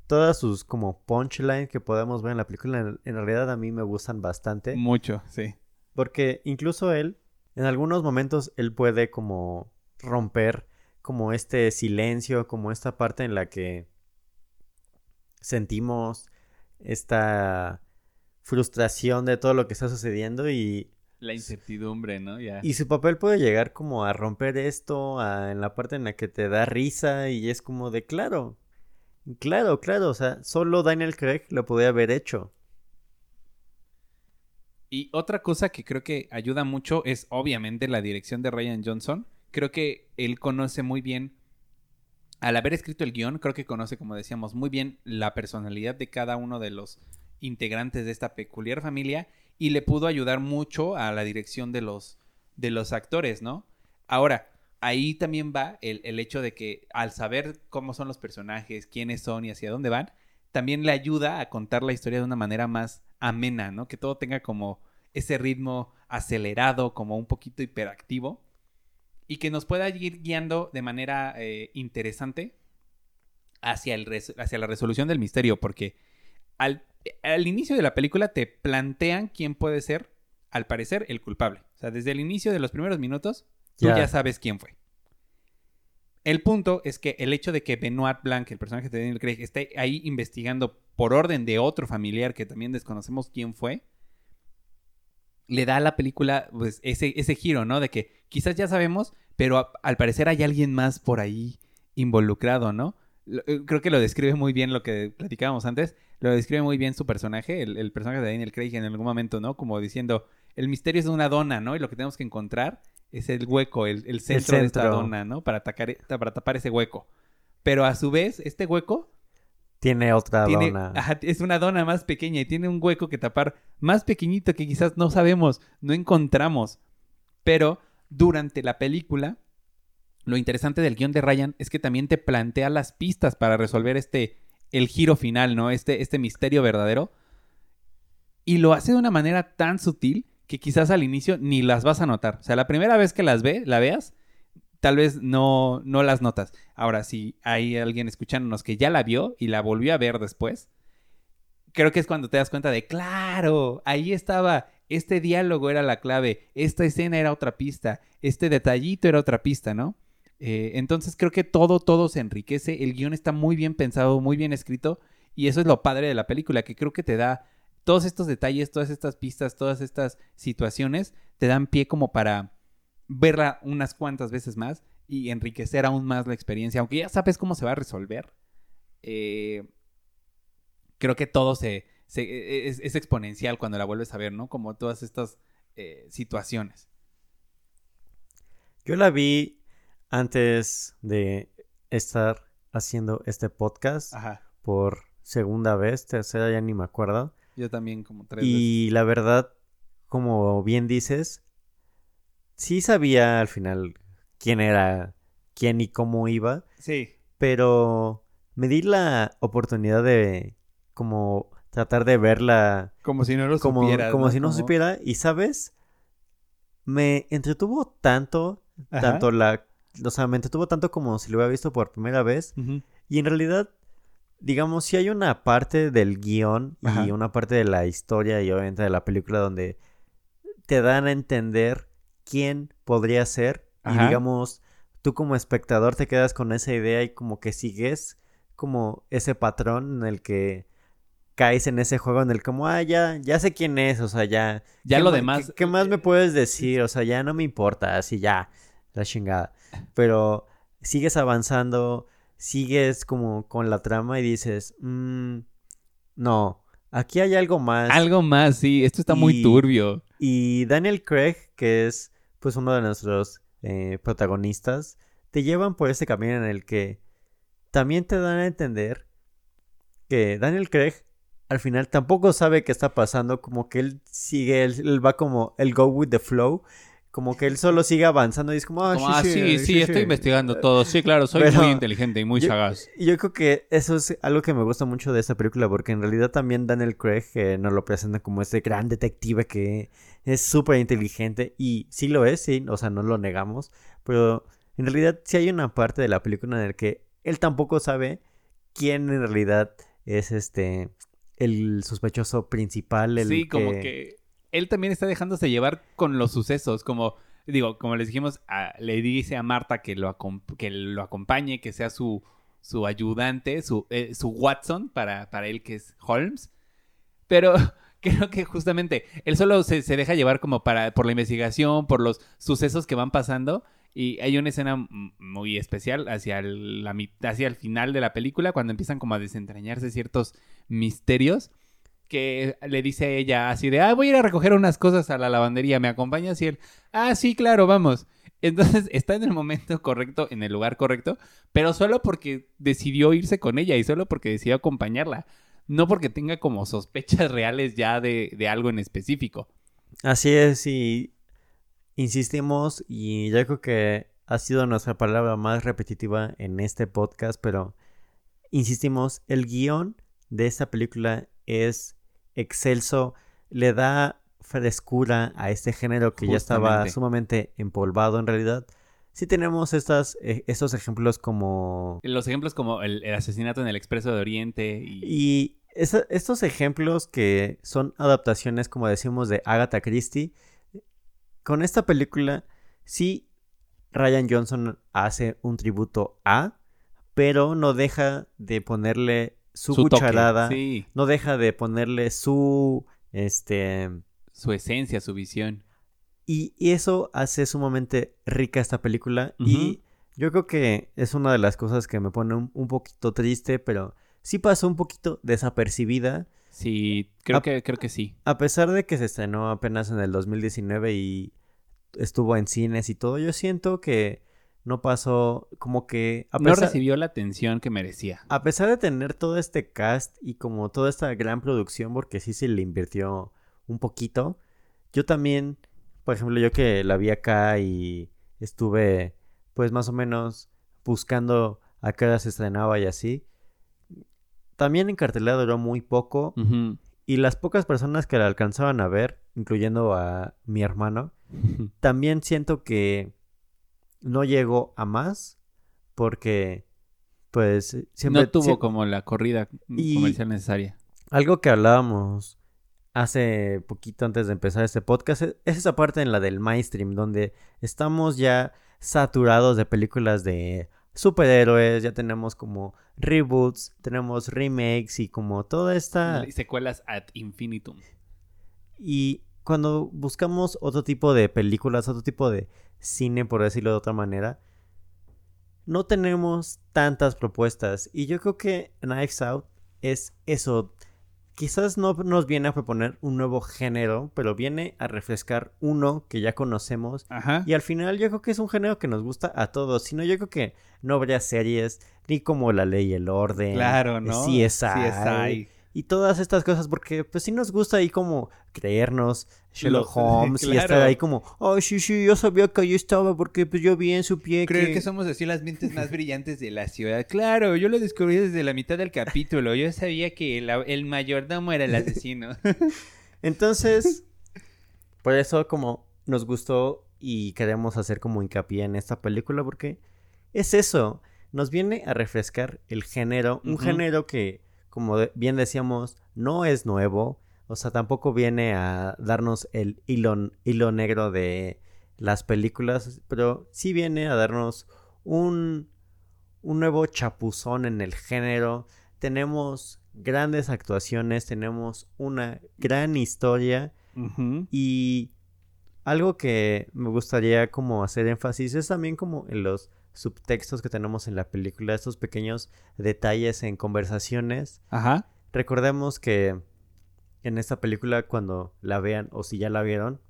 todas sus como punchlines que podemos ver en la película en, realidad a mí me gustan bastante. Mucho, sí. Porque incluso él, en algunos momentos, él puede como romper como este silencio, como esta parte en la que sentimos esta frustración de todo lo que está sucediendo y la incertidumbre, ¿no? Ya. Y su papel puede llegar como a romper esto, en la parte en la que te da risa y es como de claro, claro, claro, o sea, solo Daniel Craig lo podía haber hecho. Y otra cosa que creo que ayuda mucho es obviamente la dirección de Ryan Johnson. Creo que él conoce muy bien, al haber escrito el guion, creo que conoce, como decíamos, muy bien la personalidad de cada uno de los integrantes de esta peculiar familia y le pudo ayudar mucho a la dirección de los, de los actores, ¿no? Ahora, ahí también va el, el, hecho de que al saber cómo son los personajes, quiénes son y hacia dónde van, también le ayuda a contar la historia de una manera más amena, ¿no? Que todo tenga como ese ritmo acelerado, como un poquito hiperactivo, y que nos pueda ir guiando de manera eh, interesante hacia, el hacia la resolución del misterio, porque al al inicio de la película te plantean quién puede ser, al parecer, el culpable. O sea, desde el inicio de los primeros minutos, tú ya sabes quién fue. El punto es que el hecho de que Benoit Blanc, el personaje de Daniel Craig, esté ahí investigando por orden de otro familiar que también desconocemos quién fue, le da a la película pues, ese, ese giro, ¿no? De que quizás ya sabemos, pero a- al parecer hay alguien más por ahí involucrado, ¿no? Lo- eh, Creo que lo describe muy bien lo que platicábamos antes. Lo describe muy bien su personaje, el, el personaje de Daniel Craig en algún momento, ¿no? Como diciendo, el misterio es una dona, ¿no? Y lo que tenemos que encontrar es el hueco, el, el centro, de esta dona, ¿no? Para, atacar, e, para tapar ese hueco. Pero a su vez, este hueco Tiene otra tiene, dona. ajá, es una dona más pequeña y tiene un hueco que tapar más pequeñito que quizás no sabemos, no encontramos. Pero durante la película, lo interesante del guion de Ryan es que también te plantea las pistas para resolver este, el giro final, ¿no? Este, este misterio verdadero. Y lo hace de una manera tan sutil que quizás al inicio ni las vas a notar. O sea, la primera vez que las ve, la veas, tal vez no, no las notas. Ahora, si hay alguien escuchándonos que ya la vio y la volvió a ver después, creo que es cuando te das cuenta de, claro, ahí estaba, este diálogo era la clave, esta escena era otra pista, este detallito era otra pista, ¿no? Eh, entonces creo que todo, todo se enriquece, el guion está muy bien pensado, muy bien escrito, y eso es lo padre de la película, que creo que te da todos estos detalles, todas estas pistas, todas estas situaciones, te dan pie como para verla unas cuantas veces más y enriquecer aún más la experiencia, aunque ya sabes cómo se va a resolver. eh, creo que todo se, se- es, es exponencial cuando la vuelves a ver, ¿no? Como todas estas eh, situaciones. Yo la vi antes de estar haciendo este podcast Ajá. por segunda vez, tercera ya ni me acuerdo. Yo también como tres veces. Y la verdad, como bien dices, sí sabía al final quién era, quién y cómo iba, Sí. pero me di la oportunidad de como tratar de verla Como si no lo como, supieras. como si no Como- supiera. Y sabes, me entretuvo tanto, Ajá. tanto la, o sea, me entretuvo tanto como si lo hubiera visto por primera vez. Y en realidad, digamos, si hay una parte del guion y una parte de la historia y obviamente de la película donde te dan a entender quién podría ser. Y digamos, tú como espectador te quedas con esa idea y como que sigues como ese patrón en el que caes en ese juego en el como, ah, ya, ya sé quién es, o sea, ya. Ya ¿qué lo demás- ¿qué, qué más me puedes decir? O sea, ya no me importa, así ya, la chingada. Pero sigues avanzando, sigues como con la trama y dices, "Mm, no, aquí hay algo más. Algo más, sí. Esto está muy turbio. Y Daniel Craig, que es pues uno de nuestros eh, protagonistas, te llevan por ese camino en el que también te dan a entender que Daniel Craig al final tampoco sabe qué está pasando, como que él sigue, él, él va como el go with the flow, como que él solo sigue avanzando y es como, ah, Como, ah, sí, sí, estoy sí". investigando todo. Sí, claro, soy Pero- muy inteligente y muy yo- sagaz. Yo creo que eso es algo que me gusta mucho de esta película, porque en realidad también Daniel Craig eh, nos lo presenta como este gran detective que es súper inteligente, y sí lo es, sí, o sea, no lo negamos, pero en realidad sí hay una parte de la película en la que él tampoco sabe quién en realidad es este el sospechoso principal, el Sí, como que él también está dejándose llevar con los sucesos, como digo, como les dijimos, a- le dice a Marta que lo, que lo acompañe, que sea su, su ayudante, su, eh, su Watson para, para él que es Holmes, pero creo que justamente él solo se, se deja llevar como para por la investigación, por los sucesos que van pasando. Y hay una escena muy especial hacia el, hacia el final de la película, cuando empiezan como a desentrañarse ciertos misterios que le dice a ella así de, ah, voy a ir a recoger unas cosas a la lavandería, ¿me acompañas? Y él, ah, sí, claro, vamos. Entonces está en el momento correcto, en el lugar correcto, pero solo porque decidió irse con ella y solo porque decidió acompañarla. No porque tenga como sospechas reales ya de, de algo en específico. Así es, y insistimos, y yo creo que ha sido nuestra palabra más repetitiva en este podcast, pero insistimos, el guion de esta película es excelso, le da frescura a este género que ya estaba sumamente empolvado en realidad. Sí tenemos estas, eh, estos ejemplos como Los ejemplos como el, el asesinato en el Expreso de Oriente y... Y esa- estos ejemplos que son adaptaciones, como decimos, de Agatha Christie, con esta película sí Ryan Johnson hace un tributo a, pero no deja de ponerle su, cucharada, sí, no deja de ponerle su, este, su esencia, su visión. Y, y eso hace sumamente rica esta película. Y yo creo que es una de las cosas que me pone un, un poquito triste, pero sí pasó un poquito desapercibida. Sí, creo A- que, creo que sí. A pesar de que se estrenó apenas en el 2019 y estuvo en cines y todo, yo siento que no pasó como que... A No recibió la atención que merecía. a pesar de tener todo este cast y como toda esta gran producción, porque sí se le invirtió un poquito, yo también, por ejemplo, yo que la vi acá y estuve pues más o menos buscando a qué hora se estrenaba y así, también en cartelera duró muy poco y las pocas personas que la alcanzaban a ver, incluyendo a mi hermano, también siento que no llegó a más porque pues siempre no tuvo como la corrida Y- comercial necesaria. algo que hablábamos hace poquito antes de empezar este podcast es es esa parte en la del mainstream donde estamos ya saturados de películas de superhéroes, ya tenemos como reboots, tenemos remakes y como toda esta Secuelas ad infinitum. Y cuando buscamos otro tipo de películas, otro tipo de cine, por decirlo de otra manera, no tenemos tantas propuestas. Y yo creo que Knives Out es eso. Quizás no nos viene a proponer un nuevo género, pero viene a refrescar uno que ya conocemos. Ajá. Y al final yo creo que es un género que nos gusta a todos. Si no, yo creo que no habría series ni como La Ley y el Orden. Claro, ¿no? CSI. CSI. Y todas estas cosas, porque pues sí nos gusta ahí como creernos Sherlock Lo- Holmes y estar ahí como, oh, sí, sí, yo sabía que ahí estaba porque pues yo vi en su pie Creo que... que somos así las mentes más brillantes de la ciudad. Claro, yo lo descubrí desde la mitad del capítulo. Yo sabía que la- el mayordomo era el asesino. Entonces, por eso como nos gustó y queremos hacer como hincapié en esta película porque es eso, nos viene a refrescar el género, un género que, como bien decíamos, no es nuevo, o sea, tampoco viene a darnos el hilo, hilo negro de las películas, pero sí viene a darnos un, un nuevo chapuzón en el género. Tenemos grandes actuaciones, tenemos una gran historia y algo que me gustaría como hacer énfasis es también como en los subtextos que tenemos en la película, estos pequeños detalles en conversaciones. Ajá. Recordemos que en esta película cuando la vean o si ya la vieron,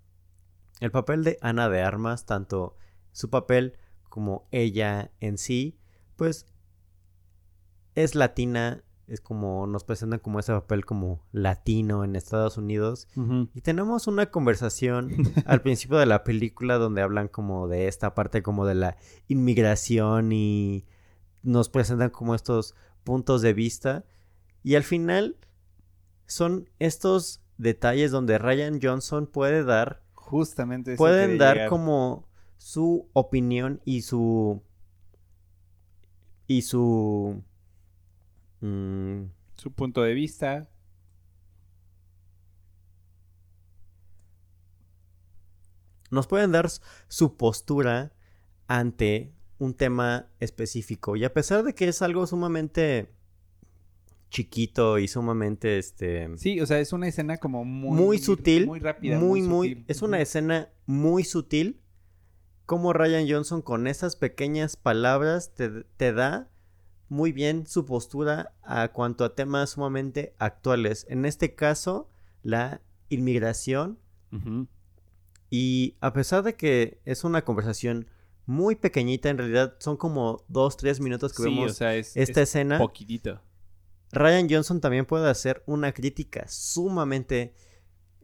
el papel de Ana de Armas, tanto su papel como ella en sí, pues es latina, es como nos presentan como ese papel como latino en Estados Unidos. Y tenemos una conversación al principio de la película donde hablan como de esta parte como de la inmigración y nos presentan como estos puntos de vista. Y al final son estos detalles donde Ryan Johnson puede dar, Justamente pueden dar llegar. como su opinión y su... y su... mm, su punto de vista. nos pueden dar su postura ante un tema específico. Y a pesar de que es algo sumamente chiquito y sumamente este Sí, o sea, es una escena como muy... muy, sutil, Muy rápida. muy muy sutil. es una escena muy sutil como Ryan Johnson con esas pequeñas palabras te, te da muy bien su postura a cuanto a temas sumamente actuales. En este caso, la inmigración y a pesar de que es una conversación muy pequeñita, en realidad son como dos, tres minutos que Sí, vemos o sea, es, esta es escena. poquitito. Ryan Johnson también puede hacer una crítica sumamente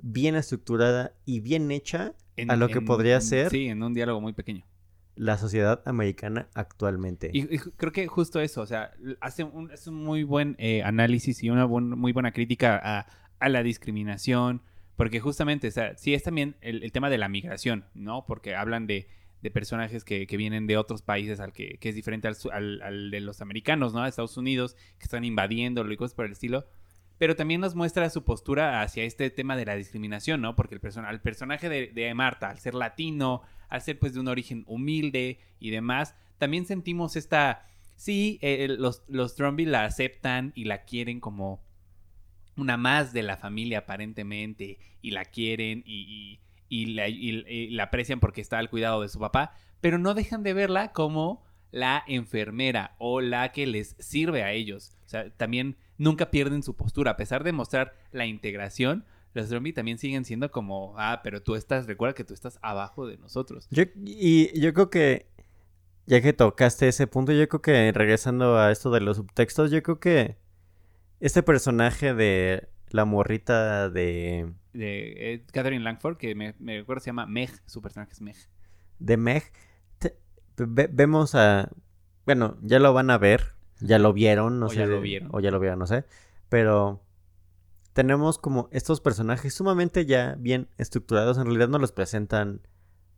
bien estructurada y bien hecha En- a lo que podría en- ser Sí, en un diálogo muy pequeño. La sociedad americana actualmente. Y, creo que justo eso, o sea, hace un, un muy buen eh, análisis y una muy buena crítica a, la discriminación, porque justamente, o sea, sí es también el, tema de la migración, ¿no? Porque hablan de, de personajes que, que vienen de otros países al que, que es diferente al- al de los americanos, ¿no? Estados Unidos, que están invadiéndolo y cosas por el estilo. Pero también nos muestra su postura hacia este tema de la discriminación, ¿no? Porque el, person el personaje de, Marta, al ser latino, al ser pues de un origen humilde y demás, también sentimos esta... Sí, eh, los, los la aceptan y la quieren como una más de la familia aparentemente y la quieren y, y- y la, y la aprecian porque está al cuidado de su papá, pero no dejan de verla como la enfermera o la que les sirve a ellos. O sea, también nunca pierden su postura, a pesar de mostrar la integración. Los zombie también siguen siendo como, ah, pero tú estás, recuerda que tú estás abajo de nosotros. Yo, y yo creo que, ya que tocaste ese punto, yo creo que regresando a esto de los subtextos, yo creo que este personaje de la morrita de, De eh, Catherine Langford, que me, me recuerdo se llama Meg, su personaje es Meg. de Meg, te- ve- vemos a, bueno, ya lo van a ver, ya lo vieron, no O sé, ya lo vieron. o ya lo vieron, no sé, pero tenemos como estos personajes sumamente ya bien estructurados, en realidad nos los presentan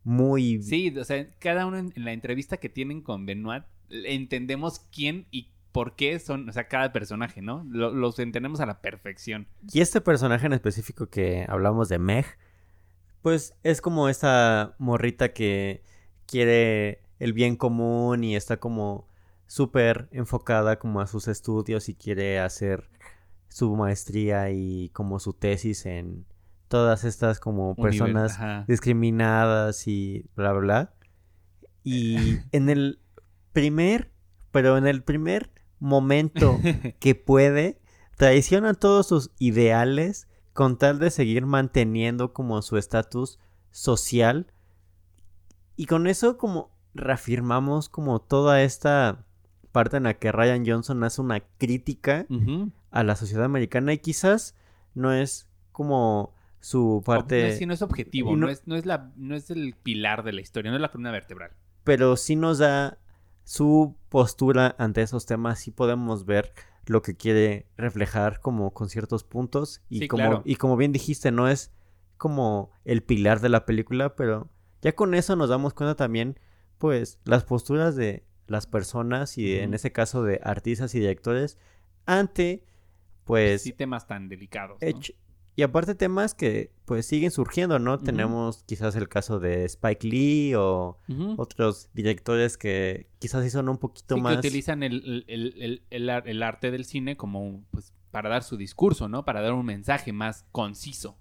muy Sí, o sea, cada uno en, la entrevista que tienen con Benoit, entendemos quién y por qué son, o sea, cada personaje, ¿no? Lo- los entendemos a la perfección. Y este personaje en específico que hablamos de Meg, pues es como esta morrita que quiere el bien común y está como súper enfocada como a sus estudios y quiere hacer su maestría y como su tesis en todas estas como personas discriminadas y bla bla bla. Y en el primer, pero en el primer momento que puede, traiciona todos sus ideales con tal de seguir manteniendo como su estatus social. Y con eso como reafirmamos como toda esta parte en la que Ryan Johnson hace una crítica a la sociedad americana y quizás no es como su parte... no es- sí, no es objetivo, no, no- es, no, es la, no es el pilar de la historia, no es la columna vertebral. pero sí nos da su postura ante esos temas, sí podemos ver lo que quiere reflejar como con ciertos puntos y Sí, como claro. y como bien dijiste, no es como el pilar de la película, pero ya con eso nos damos cuenta también pues las posturas de las personas y en ese caso de artistas y directores ante pues sí, temas tan delicados. Y aparte temas que pues siguen surgiendo, ¿no? Tenemos quizás el caso de Spike Lee o otros directores que quizás sí son un poquito Sí, más... que utilizan el, el- el- el- el ar- el arte del cine como pues, para dar su discurso, ¿no? Para dar un mensaje más conciso.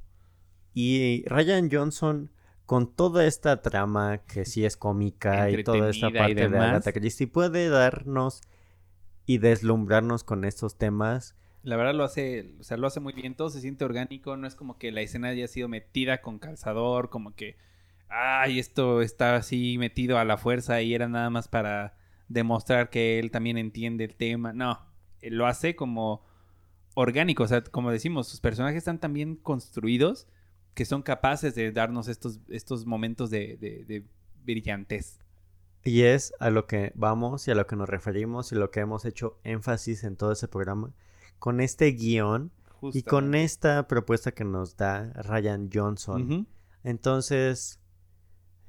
Y Ryan Johnson, con toda esta trama que sí es cómica y toda esta parte de. Agatha Christie, puede darnos y deslumbrarnos con estos temas. La verdad lo hace, o sea, lo hace muy bien, todo se siente orgánico, no es como que la escena haya sido metida con calzador, como que, ay, esto está así metido a la fuerza y era nada más para demostrar que él también entiende el tema. No, él lo hace como orgánico, o sea, como decimos, sus personajes están tan bien construidos que son capaces de darnos estos, estos momentos de, de, de brillantez. Y es a lo que vamos y a lo que nos referimos y lo que hemos hecho énfasis en todo ese programa. Con este guion y con esta propuesta que nos da Ryan Johnson. Entonces,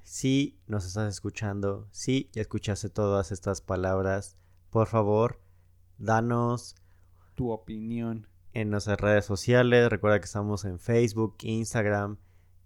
si nos estás escuchando, si ya escuchaste todas estas palabras, por favor, danos Tu opinión. En nuestras redes sociales. Recuerda que estamos en Facebook, Instagram,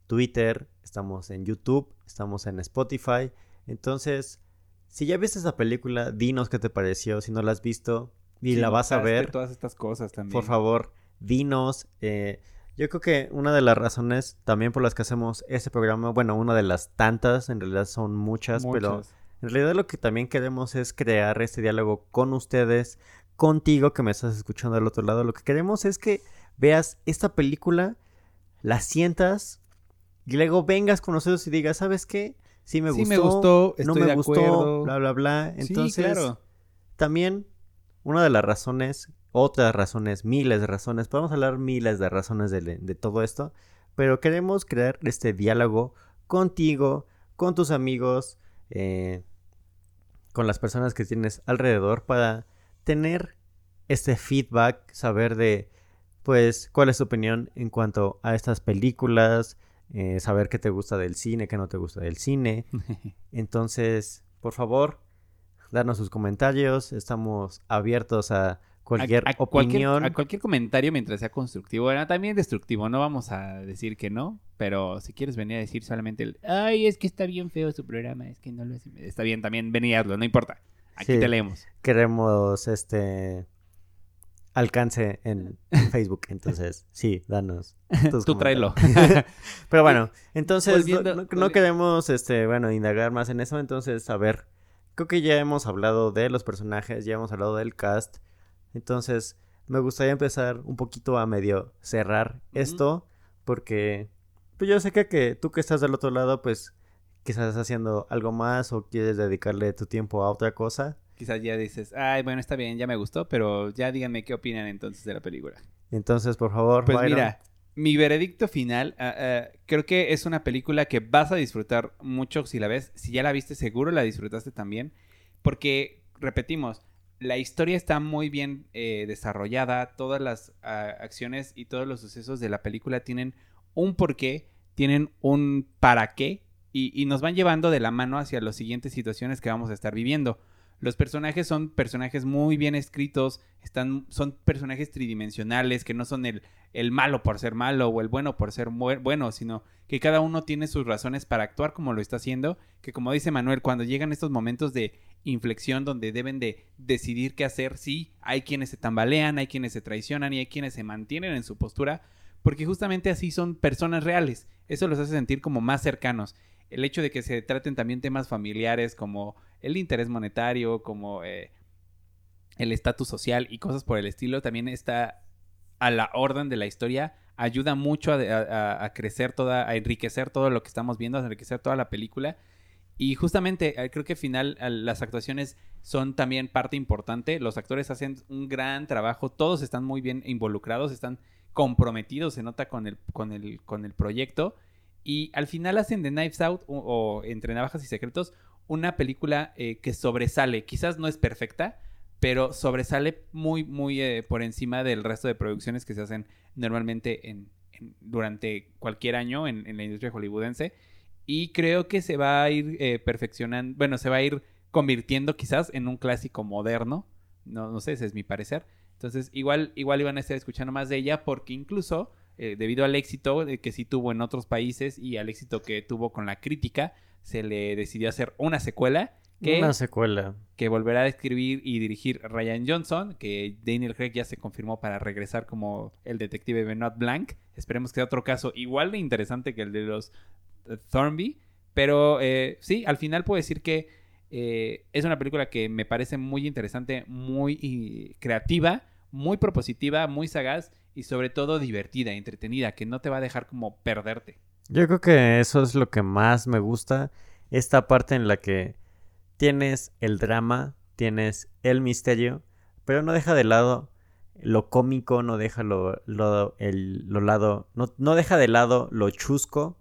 Twitter, estamos en YouTube, estamos en Spotify. Entonces, si ya viste esa película, dinos qué te pareció. Si no la has visto y Si la vas a ver, Todas estas cosas también. por favor, dinos. eh, yo creo que una de las razones también por las que hacemos este programa, bueno, una de las tantas, en realidad son muchas, pero Muchas. en realidad lo que también queremos es crear este diálogo con ustedes, contigo que me estás escuchando del otro lado. Lo que queremos es que veas esta película, la sientas y luego vengas con nosotros y digas, ¿sabes qué? Sí me Sí gustó, me gustó, no me de gustó, acuerdo. bla, bla, bla. Sí, Entonces, claro. también una de las razones, otras razones, miles de razones, podemos hablar miles de razones de, de todo esto, pero queremos crear este diálogo contigo, con tus amigos, eh, con las personas que tienes alrededor para tener este feedback, saber de, pues, cuál es tu opinión en cuanto a estas películas, eh, saber qué te gusta del cine, qué no te gusta del cine. Entonces, por favor, darnos sus comentarios. Estamos abiertos a cualquier a, a opinión. Cualquier, a cualquier comentario mientras sea constructivo. Bueno, también destructivo, no vamos a decir que no, pero si quieres venir a decir solamente el, ay, es que está bien feo su programa, es que no lo hace. Está bien, también ven y hazlo, no importa. Aquí Sí. te leemos. Queremos este alcance en Facebook. Entonces, sí, danos. Tú tráelo. Pero bueno, entonces no- Volviendo- no, queremos, este, bueno, indagar más en eso. Entonces, a ver, creo que ya hemos hablado de los personajes, ya hemos hablado del cast. Entonces, me gustaría empezar un poquito a medio cerrar esto, porque pues yo sé que, que tú que estás del otro lado, pues quizás estás haciendo algo más o quieres dedicarle tu tiempo a otra cosa. Quizás ya dices, ay, bueno, está bien, ya me gustó, pero ya díganme qué opinan entonces de la película. Entonces, por favor, Pues Byron, mira, mi veredicto final, ah, ah, creo que es una película que vas a disfrutar mucho si la ves. Si ya la viste, seguro la disfrutaste también. Porque, repetimos, la historia está muy bien eh, desarrollada. Todas las ah, acciones y todos los sucesos de la película tienen un porqué, tienen un para qué. Y, nos van llevando de la mano hacia las siguientes situaciones que vamos a estar viviendo. Los personajes son personajes muy bien escritos, están, son personajes tridimensionales, que no son el, el malo por ser malo o el bueno por ser bueno, sino que cada uno tiene sus razones para actuar como lo está haciendo, que como dice Manuel, cuando llegan estos momentos de inflexión donde deben de decidir qué hacer, sí, hay quienes se tambalean, hay quienes se traicionan y hay quienes se mantienen en su postura, porque justamente así son personas reales, eso los hace sentir como más cercanos. El hecho de que se traten también temas familiares como el interés monetario, como eh, el estatus social y cosas por el estilo, también está a la orden de la historia, ayuda mucho a, a- crecer toda, a enriquecer todo lo que estamos viendo, a enriquecer toda la película. Y justamente eh, creo que al final al- las actuaciones son también parte importante. Los actores hacen un gran trabajo, todos están muy bien involucrados, están comprometidos, se nota con el, con el, con el proyecto. Y al final hacen de Knives Out o, Entre Navajas y Secretos una película eh, que sobresale. Quizás no es perfecta, pero sobresale muy, muy eh, por encima del resto de producciones que se hacen normalmente en, en- durante cualquier año en, en la industria hollywoodense. Y creo que se va a ir eh, perfeccionando, bueno, se va a ir convirtiendo quizás en un clásico moderno. No, no sé, ese es mi parecer. Entonces, igual, igual iban a estar escuchando más de ella porque incluso eh, debido al éxito eh, que sí tuvo en otros países y al éxito que tuvo con la crítica, se le decidió hacer una secuela que, una secuela. que volverá a escribir y dirigir Ryan Johnson, que Daniel Craig ya se confirmó para regresar como el detective Benoit Blanc. Esperemos que sea otro caso igual de interesante que el de los eh, Thornby. Pero eh, sí, al final puedo decir que eh, es una película que me parece muy interesante, muy creativa, muy propositiva, muy sagaz y sobre todo divertida, entretenida, que no te va a dejar como perderte. Yo creo que eso es lo que más me gusta. Esta parte en la que tienes el drama, tienes el misterio, pero no deja de lado lo cómico, no deja lo, lo, el, lo lado, no, no deja de lado lo chusco.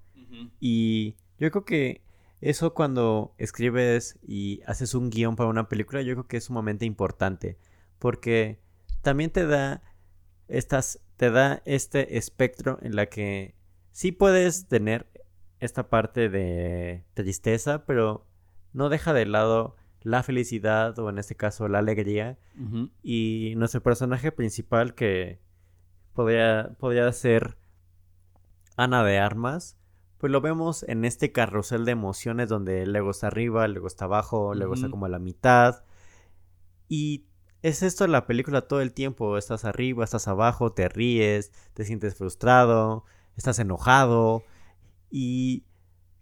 Y yo creo que eso cuando escribes y haces un guion para una película, yo creo que es sumamente importante. Porque también te da estas, te da este espectro en la que sí puedes tener esta parte de tristeza, pero no deja de lado la felicidad o en este caso la alegría. Y nuestro personaje principal que podría, podría ser Ana de Armas, pues lo vemos en este carrusel de emociones donde luego está arriba, luego está abajo, luego está Ujú. como a la mitad. Y es esto la película todo el tiempo, estás arriba, estás abajo, te ríes, te sientes frustrado, estás enojado y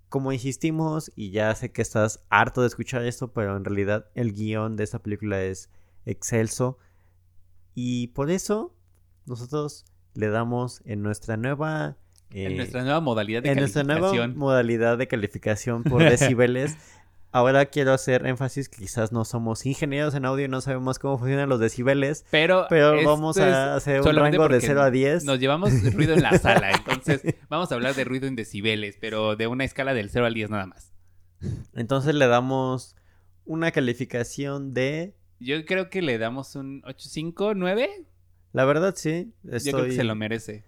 como insistimos, y ya sé que estás harto de escuchar esto, pero en realidad el guion de esta película es excelso. Y por eso nosotros le damos en nuestra nueva... en eh, nuestra nueva modalidad de en nuestra nueva calificación. modalidad de calificación por decibeles. Ahora quiero hacer énfasis que quizás no somos ingenieros en audio y no sabemos cómo funcionan los decibeles, Pero, pero vamos a hacer un rango de porque 0 a 10. Nos llevamos ruido en la sala, entonces vamos a hablar de ruido en decibeles, pero de una escala del 0 al 10 nada más. Entonces le damos una calificación de... Yo creo que le damos un 8, 5, 9. La verdad sí, Yo creo que se lo merece.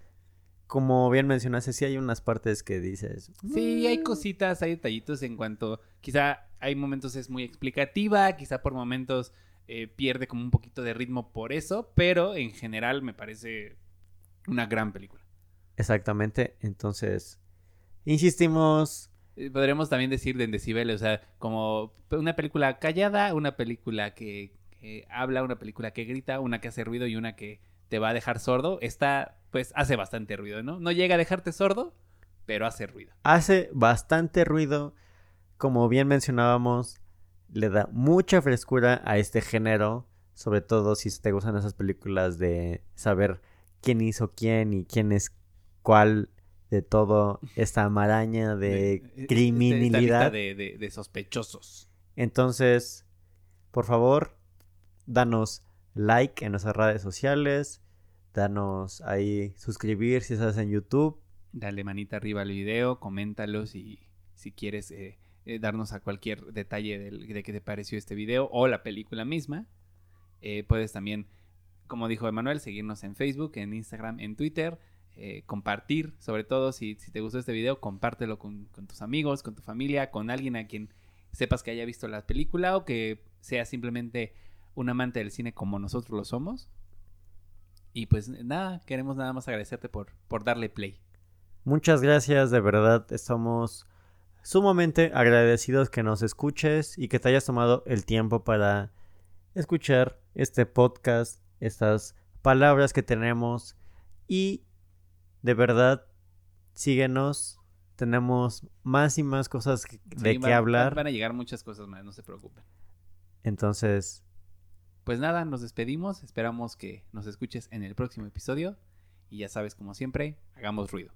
Como bien mencionaste, sí hay unas partes que dices... Sí, hay "Mm". cositas, hay detallitos en cuanto. Quizá hay momentos es muy explicativa, quizá por momentos eh, pierde como un poquito de ritmo por eso, pero en general me parece una gran película. Exactamente, entonces... Insistimos... Eh, Podríamos también decir de decibeles, o sea, como una película callada, una película que, que habla, una película que grita, una que hace ruido y una que te va a dejar sordo, esta pues hace bastante ruido, ¿no? No llega a dejarte sordo, pero hace ruido. Hace bastante ruido, como bien mencionábamos, le da mucha frescura a este género, sobre todo si te gustan esas películas de saber quién hizo quién y quién es cuál de todo esta maraña de, lista criminalidad. de, de- de sospechosos. Entonces, por favor, danos like en nuestras redes sociales, danos ahí suscribir si estás en YouTube. Dale manita arriba al video, coméntalos y si quieres eh, eh, darnos a cualquier detalle de qué te pareció este video o la película misma. Eh, puedes también, como dijo Emanuel, seguirnos en Facebook, en Instagram, en Twitter. eh, compartir, sobre todo si, si te gustó este video, compártelo con, con tus amigos, con tu familia, con alguien a quien sepas que haya visto la película o que sea simplemente un amante del cine como nosotros lo somos. Y pues nada, queremos nada más agradecerte por, por darle play. Muchas gracias, de verdad estamos sumamente agradecidos que nos escuches y que te hayas tomado el tiempo para escuchar este podcast, estas palabras que tenemos y de verdad síguenos, tenemos más y más cosas de Sí, qué hablar, Van a llegar muchas cosas más, no se preocupen. entonces Pues nada, nos despedimos. Esperamos que nos escuches en el próximo episodio. Y ya sabes, como siempre, hagamos ruido.